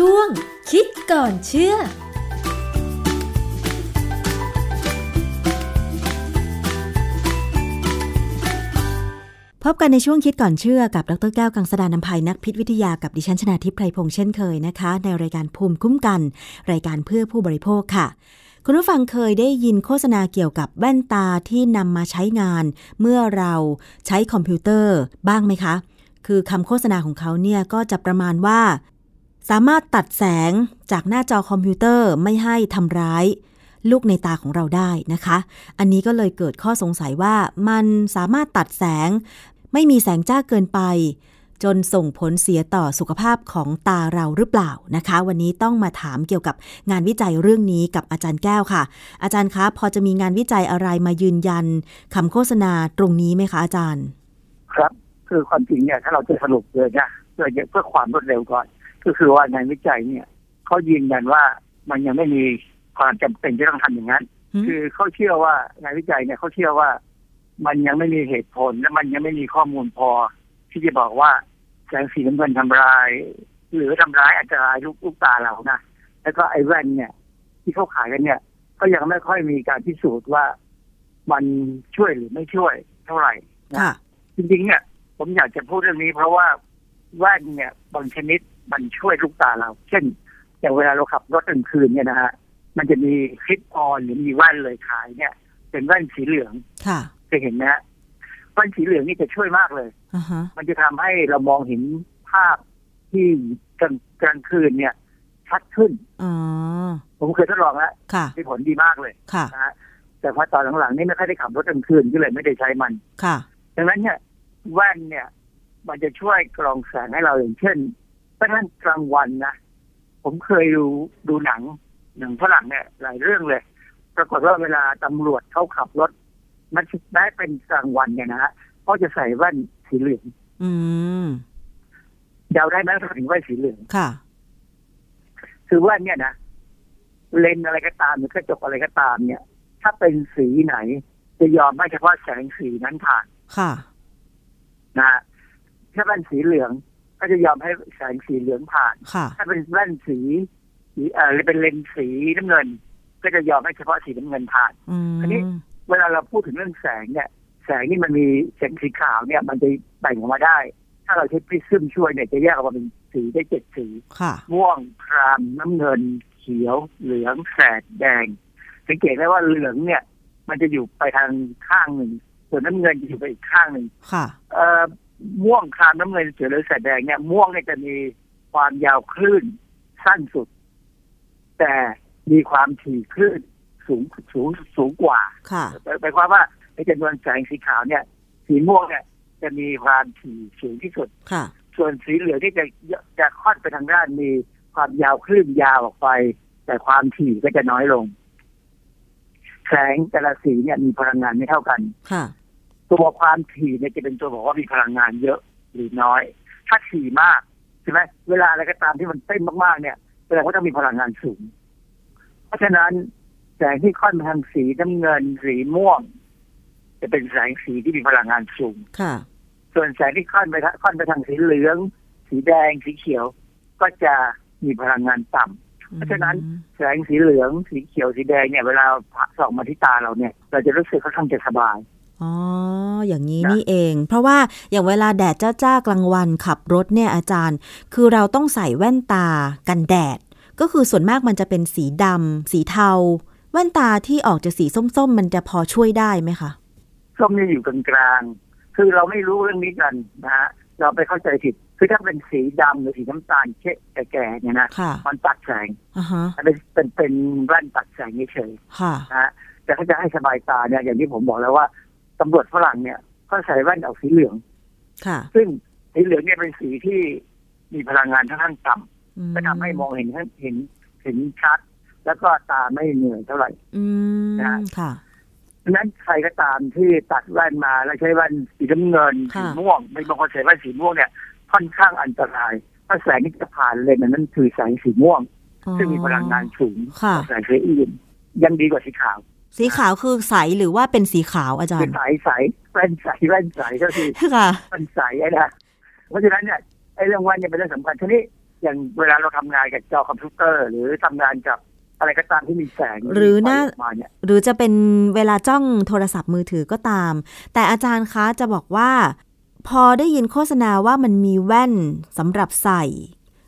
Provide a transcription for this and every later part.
ช่วง คิดก่อนเชื่อพบกันในช่วงคิดก่อนเชื่อกับ ดรแก้วกังสดานนภัยนักพิษวิทยากับดิฉันชนาทิพไพรพงษ์เช่นเคยนะคะ ในรายการภูมิคุ้มกัน รายการเพื่อผู้บริโภคค่ะ คุณผู้ฟังเคยได้ยินโฆษณาเกี่ยวกับแว่นตาที่นำมาใช้งาน เมื่อเราใช้คอมพิวเตอร์บ้างไหมคะ คือคำโฆษณาของเขาเนี่ยก็จะประมาณว่า สามารถตัดแสงจากหน้าจอคอมพิวเตอร์ไม่ให้ทำร้ายลูกในตาของเราได้นะคะ อันนี้ก็เลยเกิดข้อสงสัยว่ามันสามารถตัดแสง ไม่มีแสงจ้าเกินไป จนส่งผลเสียต่อสุขภาพของตาเราหรือเปล่านะคะ วันนี้ต้องมาถามเกี่ยวกับงานวิจัยเรื่องนี้กับอาจารย์แก้วค่ะ อาจารย์คะพอจะมีงานวิจัยอะไรมายืนยันคำโฆษณาตรงนี้ไหมคะอาจารย์ ครับ คือความจริงเนี่ยถ้าเราจะสรุปเลยนะเพื่อเพื่อความรวดเร็วก่อน ก็คือว่างานวิจัยเนี่ยเขายืนยันว่ามันยังไม่มีความจำเป็นที่ต้องทำอย่างนั้นหืมคือเขาเชื่อว่างานวิจัยเนี่ยเขาเชื่อว่า มันยังไม่มีเหตุผลและมันยังไม่มีข้อมูลพอ ที่จะบอกว่าแสงสีน้ำเงินทำลาย หรือทำร้ายอันตรายลูกลูกตาเรานะแล้วก็ไอ้แว่นเนี่ย ที่เขาขายกันเนี่ย ก็ยังไม่ค่อยมีการพิสูจน์ว่ามันช่วยหรือไม่ช่วยเท่าไหร่นะค่ะจริงๆเนี่ยผมอยากจะพูดเรื่องนี้เพราะว่าแว่นเนี่ยบางชนิด มันช่วยลูกตาเรา เช่น อย่างเวลาเราขับรถกลางคืนเนี่ยนะฮะมันจะมีคลิปออนหรือมีแว่นเลยขายเนี่ย เป็นแว่นสีเหลืองค่ะเคยเห็นไหมฮะแว่นสีเหลืองนี่จะช่วยมากเลยอ่าฮะมันจะทำให้เรามองเห็นภาพที่กลางกลางคืนเนี่ยชัดขึ้นอ๋อผมเคยทดลองแล้วค่ะมีผลดีมากเลยค่ะนะฮะแต่พอตอนหลังๆนี่ไม่ค่อยได้ขับรถกลางคืนก็เลยไม่ได้ใช้มัน ค่ะดังนั้นเนี่ยแว่นเนี่ย มันจะช่วยกรองแสงให้เราอย่างเช่น ถ้าท่านกลางวันนะผมเคยดูดูหนังหนังฝรั่งเนี่ยหลายเรื่องเลย ปรากฏว่าเวลาตำรวจเขาขับรถ มันได้เป็นกลางวันเนี่ยนะฮะเขาจะใส่แว่นสีเหลืองอืมเดาได้ไหมว่าถึงแว่นสีเหลืองค่ะ คือแว่นเนี่ยนะเลนส์อะไรก็ตามหรือกระจกอะไรก็ตาม เนี่ย ถ้าเป็นสีไหน จะยอมให้เฉพาะแสงสีนั้นผ่านค่ะ นะฮะถ้าแว่นสีเหลือง ก็จะยอมให้แสงสีเหลืองผ่านค่ะถ้าเป็นแว่นสีสีเอ่อหรือเป็นเลนส์สีน้ำเงิน ก็จะยอมให้เฉพาะสีน้ำเงินผ่านอืมอันนี้เวลาเราพูดถึงเรื่องแสงเนี่ย แสงนี่มันมีแสงสีขาวเนี่ย มันจะแบ่งออกมาได้ ถ้าเราใช้พริซึมช่วยเนี่ยจะแยกออกมาเป็นสีได้เจ็ดสีค่ะม่วงครามน้ำเงิน เขียว เหลืองแสดแดง สังเกตได้ว่าเหลืองเนี่ย มันจะอยู่ไปทางข้างหนึ่งส่วนน้ำเงินจะอยู่ไปอีกข้างหนึ่งค่ะเอ่อ ม่วงครามน้ำเงินเขียวเหลืองแสดแดงเนี่ยม่วงเนี่ยจะมีความยาวคลื่นสั้นสุด แต่มีความถี่คลื่นสูงสูงสูงกว่าค่ะหมายความว่าในจำนวนแสงสีขาวเนี่ย สีม่วงเนี่ย จะมีความถี่สูงที่สุดค่ะ ส่วนสีเหลืองที่จะจะค่อนไปทางด้านมีความยาวคลื่นยาวออกไป แต่ความถี่ก็จะน้อยลง แสงแต่ละสีเนี่ยมีพลังงานไม่เท่ากันค่ะ ตัวความถี่เนี่ยจะเป็นตัวบอกว่ามีพลังงานเยอะหรือน้อย ถ้าถี่มากใช่ไหมเวลาอะไรก็ตามที่มันเต้นมากๆเนี่ยแสดงว่าต้องมีพลังงานสูง เพราะฉะนั้นแสงที่ค่อนไปทางสีน้ำเงินสีม่วง จะเป็นแสงสีที่มีพลังงานสูงค่ะ ส่วนแสงที่ค่อนไปทางค่อนไปทางสีเหลือง สีแดงสีเขียว ก็จะมีพลังงานต่ำเพราะฉะนั้นแสงสีเหลือง สีเขียวสีแดงเนี่ยเวลาส่องมาที่ตาเราเนี่ย เราจะรู้สึกค่อนข้างจะสบาย อ๋อ อย่างนี้นะนี่เอง เพราะว่าอย่างเวลาแดดจ้าๆกลางวันขับรถเนี่ยอาจารย์ คือเราต้องใส่แว่นตากันแดด ก็คือส่วนมากมันจะเป็นสีดำสีเทา แว่นตาที่ออกจะสีส้มๆ มันจะพอช่วยได้ไหมคะ ส้มเนี่ยอยู่กลางๆ คือเราไม่รู้เรื่องนี้กันนะฮะเราไปเข้าใจผิด คือถ้าเป็นสีดำหรือสีน้ำตาลเช่แก่ๆเนี่ยนะค่ะมันตัดแสงอ่าฮะมันเป็นเป็นเป็นแว่นตัดแสงเฉยค่ะๆนะฮะแต่ถ้าจะให้สบายตาเนี่ยอย่างที่ผมบอกแล้วว่า ตำรวจฝรั่งเนี่ยก็ใส่แว่นออกสีเหลือง ค่ะ ซึ่งสีเหลืองเนี่ยเป็นสีที่มีพลังงานค่อนข้างต่ำอืมก็ทำให้มองเห็นเห็นเห็นชัด แล้วก็ตาไม่เหนื่อยเท่าไหร่อืมนะค่ะดังนั้นใครก็ตามที่ตัดแว่นมาแล้วใช้แว่นสีน้ำเงินค่ะสีม่วงไม่บางคนใส่แว่นสีม่วงเนี่ยค่อนข้างอันตรายถ้าแสงที่จะผ่านเลนส์นั้นคือแสงสีม่วง ซึ่งมีพลังงานสูงค่ะกว่าแสงสีอื่นยังดีกว่าสีขาว สีขาวคือใสหรือว่าเป็นสีขาวอาจารคือย์ ใสใสแว่นใสแว่นใสก็คือค่ะแว่นใสนะเพราะฉะนั้นเนี่ยไอ้เรื่องแว่นเนี่ยเป็นเรื่องสำคัญทีนี้อย่างเวลาเราทำงานกับจอคอมพิวเตอร์ หรือทำงานกับอะไรก็ตามที่มีแสงหรือหน้าไฟกมาเนี่ยหรือจะเป็นเวลาจ้องโทรศัพท์มือถือก็ตาม แต่อาจารย์คะจะบอกว่า พอได้ยินโฆษณาว่ามันมีแว่นสำหรับใส่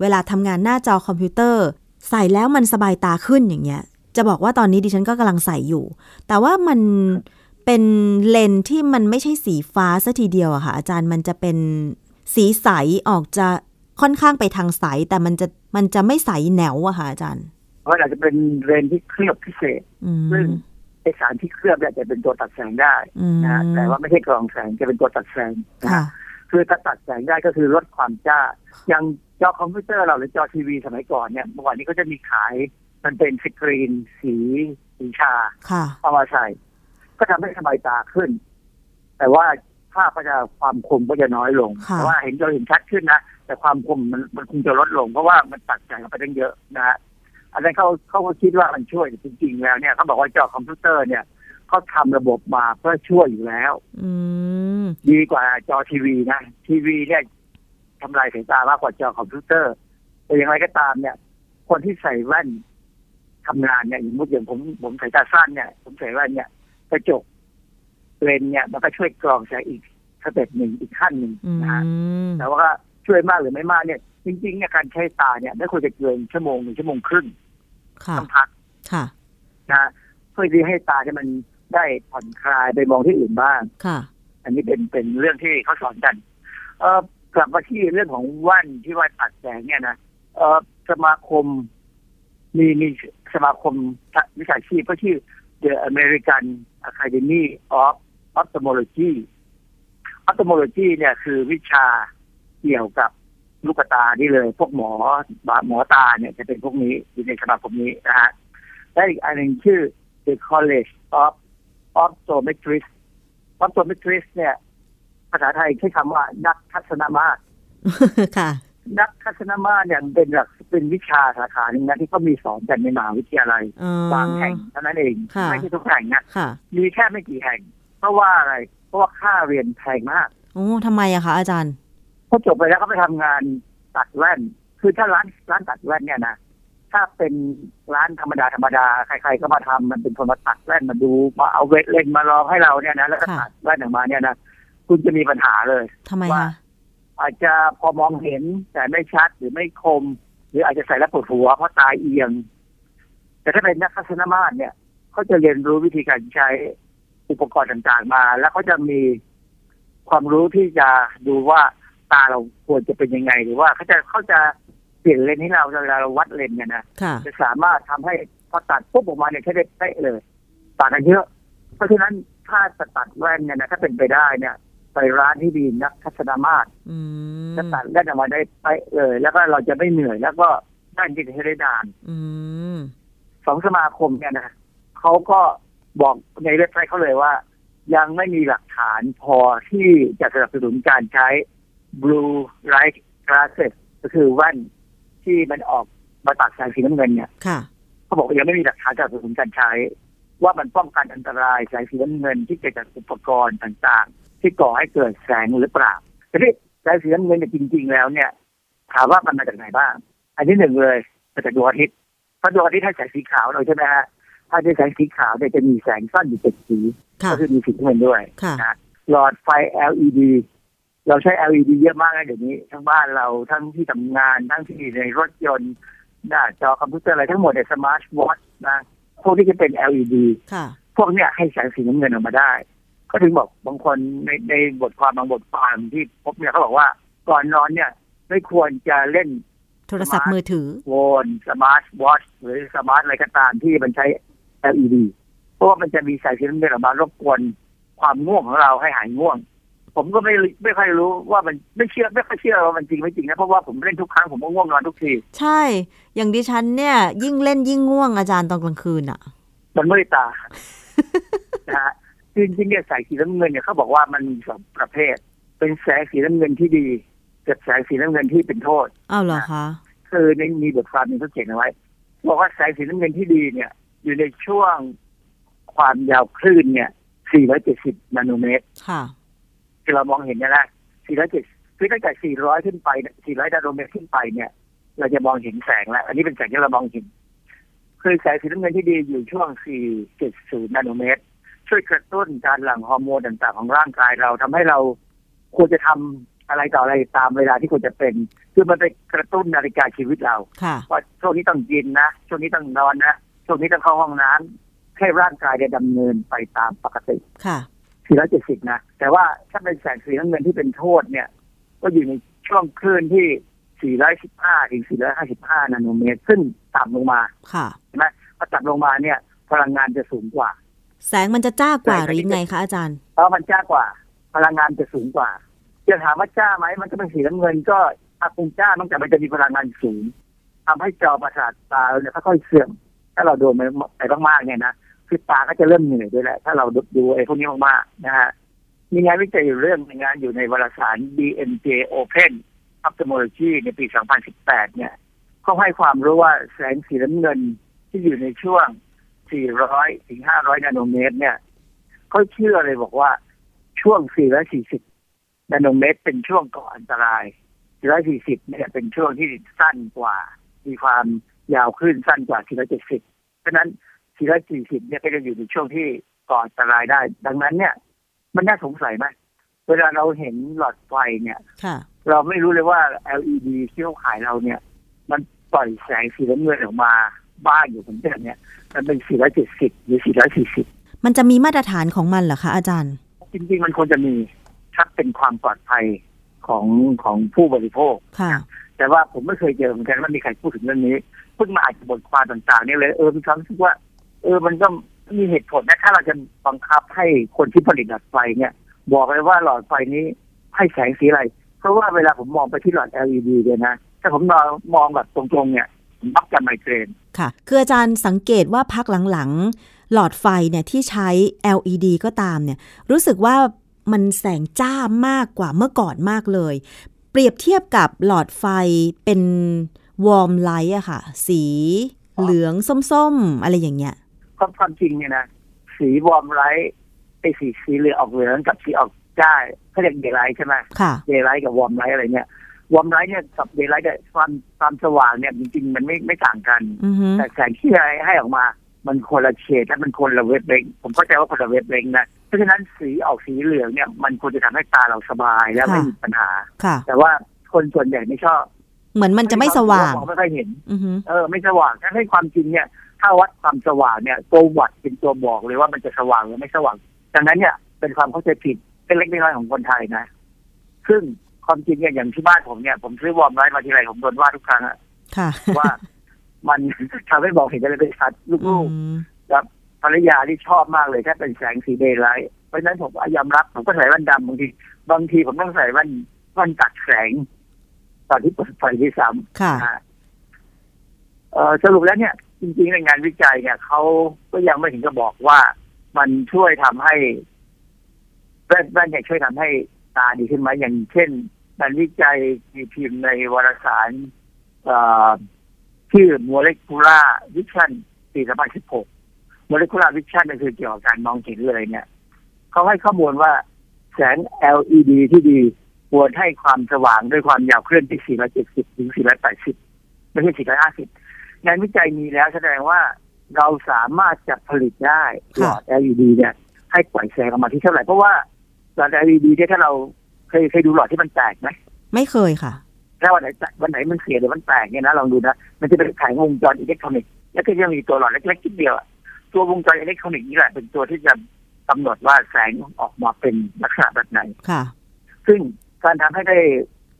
เวลาทำงานหน้าจอคอมพิวเตอร์ ใส่แล้วมันสบายตาขึ้นอย่างเงี้ย จะบอกว่าตอนนี้ดิฉันก็กำลังใส่อยู่ แต่ว่ามันเป็นเลนส์ที่มันไม่ใช่สีฟ้าซะทีเดียวอะค่ะ อาจารย์มันจะเป็นสีใสออกจะค่อนข้างไปทางใส แต่มันจะมันจะไม่ใสแหนวอะค่ะอาจารย์เพราะอาจจะเป็นเรนที่เคลือบพิเศษอืมซึ่งไอสารที่เคลือบเนี่ยจะเป็นตัวตัดแสงได้อืมนะแต่ว่าไม่ใช่กรองแสงจะเป็นตัวตัดแสงนะค่ะคือถ้าตัดแสงได้ก็คือลดความจ้าอย่างจอคอมพิวเตอร์เราหรือจอทีวีสมัยก่อนเนี่ยเมื่อวานนี้ก็จะมีขาย มันเป็นสกรีนสีสีชาค่ะเอามาใส่ ก็ทำให้สบายตาขึ้น แต่ว่าภาพก็จะความคมก็จะน้อยลงค่ะแต่ว่าเห็นเราเห็นชัดขึ้นนะแต่ความคมมันมันคงจะลดลง เพราะว่ามันตัดแสงออกไปตั้งเยอะนะฮะอันนั้นเขาเขาก็คิดว่ามันช่วยแต่จริงๆแล้วเนี่ยเขาบอกว่าจอคอมพิวเตอร์เนี่ยเขาทำระบบมาเพื่อช่วยอยู่แล้วอืมดีกว่าจอทีวีนะทีวีเนี่ยทำลายสายตามากกว่าจอคอมพิวเตอร์แต่อย่างไรก็ตามเนี่ย คนที่ใส่แว่น ทำงานเนี่ยอย่างสมมุติอย่างผมผมสายตาสั้นเนี่ย ผมใส่แว่นเนี่ยกระจกเลนส์เนี่ย มันก็ช่วยกรองแสงอีก step หนึ่งอีกขั้นหนึ่งอืม นะฮะแต่ว่าช่วยมากหรือไม่มากเนี่ย จริงๆเนี่ยการใช้ตาเนี่ยไม่ควรจะเกินชั่วโมงหนึ่งชั่วโมงครึ่งค่ะต้องพักค่ะนะเพื่อที่ให้ตาเนี่ยมันได้ผ่อนคลายไปมองที่อื่นบ้างค่ะ อันนี้เป็นเป็นเรื่องที่เขาสอนกัน เออกลับมาที่เรื่องของว่านที่ว่าตัดแสงเนี่ยนะเออสมาคมมีมี สมาคมวิชาชีพก็ชื่อ The American Academy of Ophthalmology Ophthalmology เนี่ยคือวิชาเกี่ยวกับลูกตานี่เลย พวกหมอหมอตาเนี่ยจะเป็นพวกนี้อยู่ในสมาคมนี้นะฮะและอีกอันหนึ่งชื่อ The College of Optometrists Optometrist เนี่ย ภาษาไทยใช้คำว่านักทัศนมาตรค่ะ นักทัศนมาตรเนี่ยเป็นหลักเป็นวิชาสาขาหนึ่งนะที่เขามีสอนกันในมหาวิทยาลัยอ๋อบางแห่งเท่านั้นเองค่ะไม่ใช่ทุกแห่งนะค่ะมีแค่ไม่กี่แห่ง เพราะว่าอะไร เพราะว่าค่าเรียนแพงมากโอ้ทำไมอะคะอาจารย์พอจบไปแล้วก็ไปทำงานตัดแว่น คือถ้าร้านร้านตัดแว่นเนี่ยนะถ้าเป็นร้านธรรมดาธรรมดาใคร ๆ ก็มาทำมันเป็นคนมาตัดแว่นมาดูมาเอาเวทเลนส์มาลองให้เราเนี่ยนะแล้วก็ค่ะตัดแว่นออกมาเนี่ยนะคุณจะมีปัญหาเลยทำไมว่าคะ อาจจะพอมองเห็นแต่ไม่ชัดหรือไม่คม หรืออาจจะใส่แล้วปวดหัวเพราะตาเอียง แต่ถ้าเป็นนักทัศนมาตรเนี่ยเขาจะเรียนรู้วิธีการใช้อุปกรณ์ต่างๆมา แล้วเขาจะมีความรู้ที่จะดูว่าตาเราควรจะเป็นยังไง หรือว่าเขาจะเขาจะเปลี่ยนเลนส์ให้เราเวลาเราวัดเลนส์เนี่ยนะค่ะจะสามารถทำให้พอตัดปุ๊บออกมาเนี่ยใช้ได้เป๊ะเลยต่างกันเยอะ เพราะฉะนั้นถ้าจะตัดแว่นเนี่ยนะถ้าเป็นไปได้เนี่ย ไปร้านที่ดีนักทัศนมาตรอืมจะตัดได้ออกมาได้เป๊ะเลยแล้วก็เราจะไม่เหนื่อยแล้วก็ได้จริงให้ได้นานอืมสองสมาคมเนี่ยนะเขาก็บอกในเว็บไซต์เขาเลยว่า ยังไม่มีหลักฐานพอที่จะสนับสนุนการใช้ blue light glasses ก็คือแว่นที่มันออกมาตัดแสงสีน้ำเงินเนี่ยค่ะเขาบอกว่ายังไม่มีหลักฐานจากสนับสนุนการใช้ ว่ามันป้องกันอันตรายแสงสีน้ำเงินที่เกิดจากอุปกรณ์ต่างๆ ที่ก่อให้เกิดแสงหรือเปล่าทีนี้แสงสีน้ำเงินเนี่ยจริง ๆ แล้วเนี่ยถามว่ามันมาจากไหนบ้าง อันที่หนึ่งเลยมาจากดวงอาทิตย์เพราะดวงอาทิตย์ให้แสงสีขาวเราใช่ไหมฮะถ้าได้แสงสีขาวเนี่ยจะมีแสงสั้นอยู่เจ็ดสีค่ะก็คือมีสีน้ำเงินด้วยค่ะนะหลอดไฟ LED เราใช้ LED เยอะมากนะเดี๋ยวนี้ ทั้งบ้านเราทั้งที่ทำงาน ทั้งที่ในรถยนต์หน้าจอคอมพิวเตอร์อะไรทั้งหมดในสมาร์ทวอทนะพวกที่จะเป็น LED ค่ะพวกเนี้ยให้แสงสีน้ำเงินออกมาได้ ก็ถึงบอกบางคนในในบทความบางบทความที่พบเนี่ยเขาบอกว่าก่อนนอนเนี่ย ไม่ควรจะเล่นโทรศัพท์มือถือ phone smartwatch หรือ smart อะไรก็ตามที่มันใช้ LED เพราะว่ามันจะมีแสงสีน้ำเงินออกมารบกวนความง่วงของเราให้หายง่วง ผมก็ไม่ไม่ค่อยรู้ว่ามันไม่เชื่อไม่ค่อยเชื่อว่ามันจริงไม่จริงนะเพราะว่าผมเล่นทุกครั้งผมก็ง่วงนอนทุกที ใช่ อย่างดิฉันเนี่ย ยิ่งเล่นยิ่งง่วงอาจารย์ตอนกลางคืนอะมันไม่ได้ตานะฮะ จริงๆเนี่ยสายสีน้ำเงินเนี่ยเขาบอกว่ามันมีสองประเภท เป็นแสงสีน้ำเงินที่ดีกับแสงสีน้ำเงินที่เป็นโทษอ้าวเหรอคะคือในมีบทความหนึงเขาเขียนเอาไว้บอกว่าแสงสีน้ำเงินที่ดีเนี่ย อยู่ในช่วงความยาวคลื่นเนี่ย 470นาโนเมตร ค่ะที่เรามองเห็นเนี่ยนะ470คือตั้งแต่ 400 ขึ้นไปเนี่ย400นาโนเมตรขึ้นไปเนี่ย เราจะมองเห็นแสงแล้ว อันนี้เป็นแสงที่เรามองเห็น คือแสงสีน้ำเงินที่ดีอยู่ช่วง4.0นาโนเมตร ช่วยกระตุ้นการหลั่งฮอร์โมนต่างๆของร่างกายเราทำให้เราควรจะทำอะไรต่ออะไรตามเวลาที่ควรจะเป็น คือมันไปกระตุ้นนาฬิกาชีวิตเราค่ะว่าช่วงนี้ต้องกินนะช่วงนี้ต้องนอนนะช่วงนี้ต้องเข้าห้องน้ำให้ร่างกายได้ดำเนินไปตามปกติค่ะ470นะ แต่ว่าถ้าเป็นแสงสีน้ำเงินที่เป็นโทษเนี่ย ก็อยู่ในช่วงคลื่นที่ 415 ถึง 455 นาโนเมตร ซึ่งต่ำลงมา ค่ะใช่ไหมพอต่ำลงมาเนี่ย พลังงานจะสูงกว่า แสงมันจะจ้ากว่าหรือยังไงคะอาจารย์เพราะมันจ้ากว่า พลังงานจะสูงกว่า จะถามว่าจ้าไหมมันก็เป็นสีน้ำเงิน ก็อาคงจ้ามันแต่มันจะมีพลังงานสูงทำให้จอประสาทตาเราเนี่ยค่อยๆเสื่อม ถ้าเราโดนไปไปมากๆเนี่ยนะคือตาก็จะเริ่มเหนื่อยด้วยแหละ ถ้าเราดูไอ้พวกนี้มากๆนะฮะมีงานวิจัยอยู่เรื่องงานอยู่ในวารสาร BMJ Open Ophthalmology ในปี 2018 เนี่ยเขาให้ความรู้ว่าแสงสีน้ำเงินที่อยู่ในช่วง 400 ถึง 500 นาโนเมตร เนี่ยเขาเชื่อเลยบอกว่าช่วง 440 นาโนเมตร เป็นช่วงก่ออันตราย 440 เนี่ยเป็นช่วงที่สั้นกว่า มีความยาวขึ้นสั้นกว่า 470 เพราะฉะนั้น 440 เนี่ยก็จะอยู่ในช่วงที่ก่ออันตรายได้ ดังนั้นเนี่ย มันน่าสงสัยไหมเวลาเราเห็นหลอดไฟเนี่ยค่ะเราไม่รู้เลยว่า LED ที่เขาขายเราเนี่ย มันปล่อยแสงสีน้ำเงินออกมา บ้างอยู่เหมือนกันเนี่ย มันเป็น 470 หรือ 440 มันจะมีมาตรฐานของมันเหรอคะอาจารย์ จริง ๆ มันควรจะมีถ้าเป็นความปลอดภัยของของผู้บริโภคค่ะแต่ว่าผมไม่เคยเจอเหมือนกันว่ามีใครพูดถึงเรื่องนี้เพิ่งมาอ่านบทความต่างๆ เนี่ยเลยเออมีความรู้สึกว่า เออมันก็มีเหตุผลนะถ้าเราจะบังคับให้คนที่ผลิตหลอดไฟเนี่ย บอกเลยว่าหลอดไฟนี้ให้แสงสีอะไร เพราะว่าเวลาผมมองไปที่หลอด LED เนี่ยนะถ้าผมมองมองแบบตรงๆเนี่ยผมมักจะไมเกรน ค่ะ คืออาจารย์สังเกตว่าพักหลังๆ หลอดไฟเนี่ยที่ใช้ LED ก็ตามเนี่ยรู้สึกว่ามันแสงจ้ามากกว่าเมื่อก่อนมากเลย เปรียบเทียบกับหลอดไฟเป็น warm light อะค่ะ สีเหลืองส้มๆ อะไรอย่างเงี้ยความความจริงเนี่ยนะ สี warm light ไอ้สีสีเหลืองออกเหลืองกับสีออกจ้าเขาเรียก daylight ใช่ไหมค่ะ daylight กับ warm light อะไรเนี่ย warm light เนี่ยกับ daylight กับความความสว่างเนี่ยจริงๆ มันไม่ไม่ต่างกันอือฮึแต่แสงที่ให้ให้ออกมามันคนละเฉดและมันคนละ wavelength ผมเข้าใจว่าคนละ wavelength นะเพราะฉะนั้นสีออกสีเหลืองเนี่ย มันควรจะทำให้ตาเราสบายและไม่มีปัญหาค่ะแต่ว่าคนส่วนใหญ่ไม่ชอบ เหมือนมันจะไม่สว่างมองไม่ค่อยเห็นอือฮึเออ ไม่สว่างถ้าให้ความจริงเนี่ย ถ้าวัดความสว่างเนี่ยตัววัดเป็นตัวบอกเลยว่ามันจะสว่างหรือไม่สว่างดังนั้นเนี่ยเป็นความเข้าใจผิดเป็นเล็กน้อยของคนไทยนะ ซึ่ง ความจริงเนี่ยอย่างที่บ้านผมเนี่ยผมซื้อ warm light มาทีไรผมโดนว่าทุกครั้งอะค่ะว่ามันทำให้บอกเห็นอะไรเป็นชัดอืมลูกๆกับภรรยาที่ชอบมากเลยถ้าเป็นแสงสี daylight เพราะฉะนั้นผมก็ยอมรับผมก็ใส่แว่นดำบางทีบางทีผมต้องใส่แว่นแว่นตัดแสง ตอนที่เปิดไฟที่ซ้ำค่ะนะฮะเอ่อสรุปแล้วเนี่ย จริงๆในงานวิจัยเนี่ยเขาก็ยังไม่ถึงจะบอกว่ามันช่วยทำให้แว่นแว่นเนี่ยช่วยทำให้ตาดีขึ้นไหมอย่างเช่น งานวิจัยมีพิมพ์ในวารสารเอ่อชื่อ molecular vision ปี2016 molecular vision ก็คือเกี่ยวกับการมองเห็นหรืออะไรเนี่ยเขาให้ข้อมูลว่าแสง LED ที่ดีควรให้ความสว่างด้วยความยาวคลื่นที่ 470 ถึง 480 ไม่ใช่ 450 งานวิจัยมีแล้วแสดงว่าเราสามารถจะผลิตได้หลอด LED เนี่ยให้ปล่อยแสงออกมาที่เท่าไหร่ เพราะว่าหลอด LED เนี่ยถ้าเรา เคยเคยดูหลอดที่มันแตกไหมไม่เคยค่ะ ถ้าวันไหนแตกวันไหนมันเสียหรือมันแตกเนี่ยนะลองดูนะมันจะเป็นแผงวงจรอิเล็กทรอนิกส์แล้วก็จะมีตัวหลอดเล็กๆนิดเดียวอะตัววงจรอิเล็กทรอนิกส์นี่แหละเป็นตัวที่จะกำหนดว่าแสงออกมาเป็นลักษณะแบบไหนค่ะ ซึ่งการทำให้ได้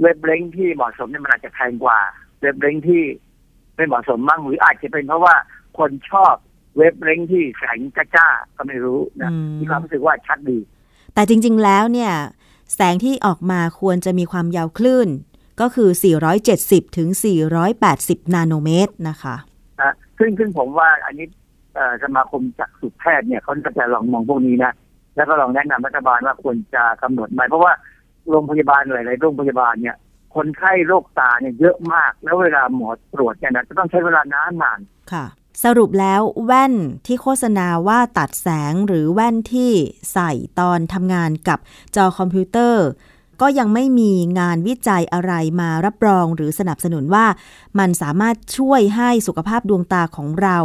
เว็บเล้งที่เหมาะสมเนี่ยมันอาจจะแพงกว่าเว็บเล้งที่ไม่เหมาะสมมั่งหรืออาจจะเป็นเพราะว่าคนชอบเว็บเล้งที่แสงจ้าๆก็ไม่รู้นะอืมมีความรู้สึกว่าชัดดี แต่จริง ๆ แล้วเนี่ย แสงที่ออกมาควรจะมีความยาวคลื่น ก็คือ 470 ถึง 480 นาโนเมตรนะคะนะซึ่งซึ่งผมว่าอันนี้เอ่อสมาคมจักษุแพทย์เนี่ยเขาจะลองมองพวกนี้นะ แล้วก็ลองแนะนำรัฐบาลว่าควรจะกำหนดไหมเพราะว่าโรงพยาบาลหลายๆโรงพยาบาลเนี่ย คนไข้โรคตาเนี่ยเยอะมาก แล้วเวลาหมอตรวจเนี่ยนะจะต้องใช้เวลานานนานค่ะ สรุปแล้วแว่นที่โฆษณาว่าตัดแสงหรือแว่นที่ใส่ตอนทำงานกับจอคอมพิวเตอร์ ก็ยังไม่มีงานวิจัยอะไรมารับรองหรือสนับสนุนว่า มันสามารถช่วยให้สุขภาพดวงตาของเรา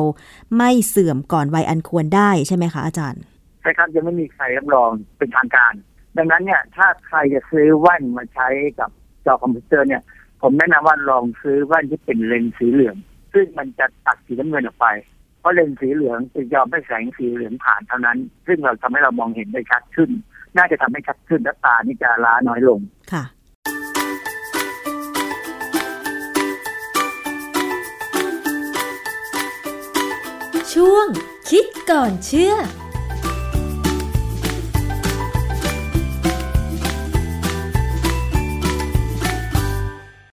ไม่เสื่อมก่อนวัยอันควรได้ใช่ไหมคะอาจารย์ใช่ครับยังไม่มีใครรับรองเป็นทางการ ดังนั้นเนี่ยถ้าใครจะซื้อแว่นมาใช้กับจอคอมพิวเตอร์เนี่ย ผมแนะนำว่าลองซื้อแว่นที่เป็นเลนส์สีเหลือง ซึ่งมันจะตัดสีน้ำเงินออกไป เพราะเลนส์สีเหลืองจะยอมให้แสงสีเหลืองผ่านเท่านั้น ซึ่งเราทำให้เรามองเห็นได้ชัดขึ้น น่าจะทำให้ชัดขึ้นและตานี่จะล้าน้อยลงค่ะช่วงคิดก่อนเชื่อ